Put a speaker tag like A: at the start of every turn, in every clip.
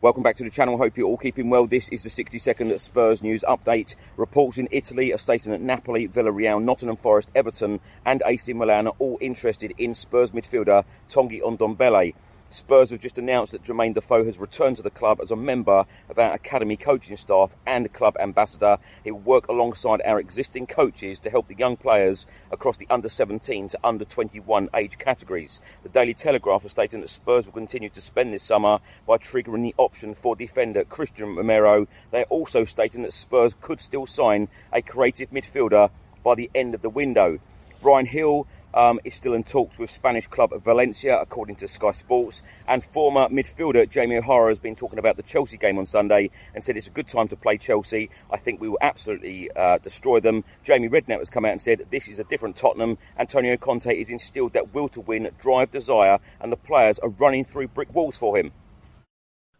A: Welcome back to the channel. Hope you're all keeping well. This is the 60 second Spurs news update. Reports in Italy are stating that Napoli, Villarreal, Nottingham Forest, Everton, and AC Milan are all interested in Spurs midfielder Tanguy Ndombele. Spurs have just announced that Jermaine Defoe has returned to the club as a member of our academy coaching staff and club ambassador. He will work alongside our existing coaches to help the young players across the under 17 to under 21 age categories. The Daily Telegraph has stated that Spurs will continue to spend this summer by triggering the option for defender Cristian Romero. They are also stating that Spurs could still sign a creative midfielder by the end of the window. Bryan Gil um, is still in talks with Spanish club Valencia, according to Sky Sports. And former midfielder Jamie O'Hara has been talking about the Chelsea game on Sunday and said it's a good time to play Chelsea. I think we will absolutely uh, destroy them. Jamie Redknapp has come out and said this is a different Tottenham. Antonio Conte has instilled that will to win, drive, desire, and the players are running through brick walls for him.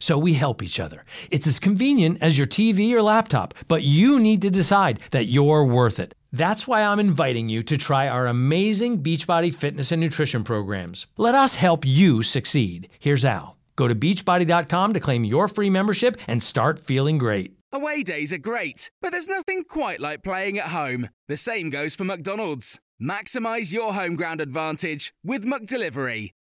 B: so we help each other. It's as convenient as your TV or laptop, but you need to decide that you're worth it. That's why I'm inviting you to try our amazing Beachbody fitness and nutrition programs. Let us help you succeed. Here's how. Go to beachbody.com to claim your free membership and start feeling great.
C: Away days are great, but there's nothing quite like playing at home. The same goes for McDonald's. Maximize your home ground advantage with McDelivery.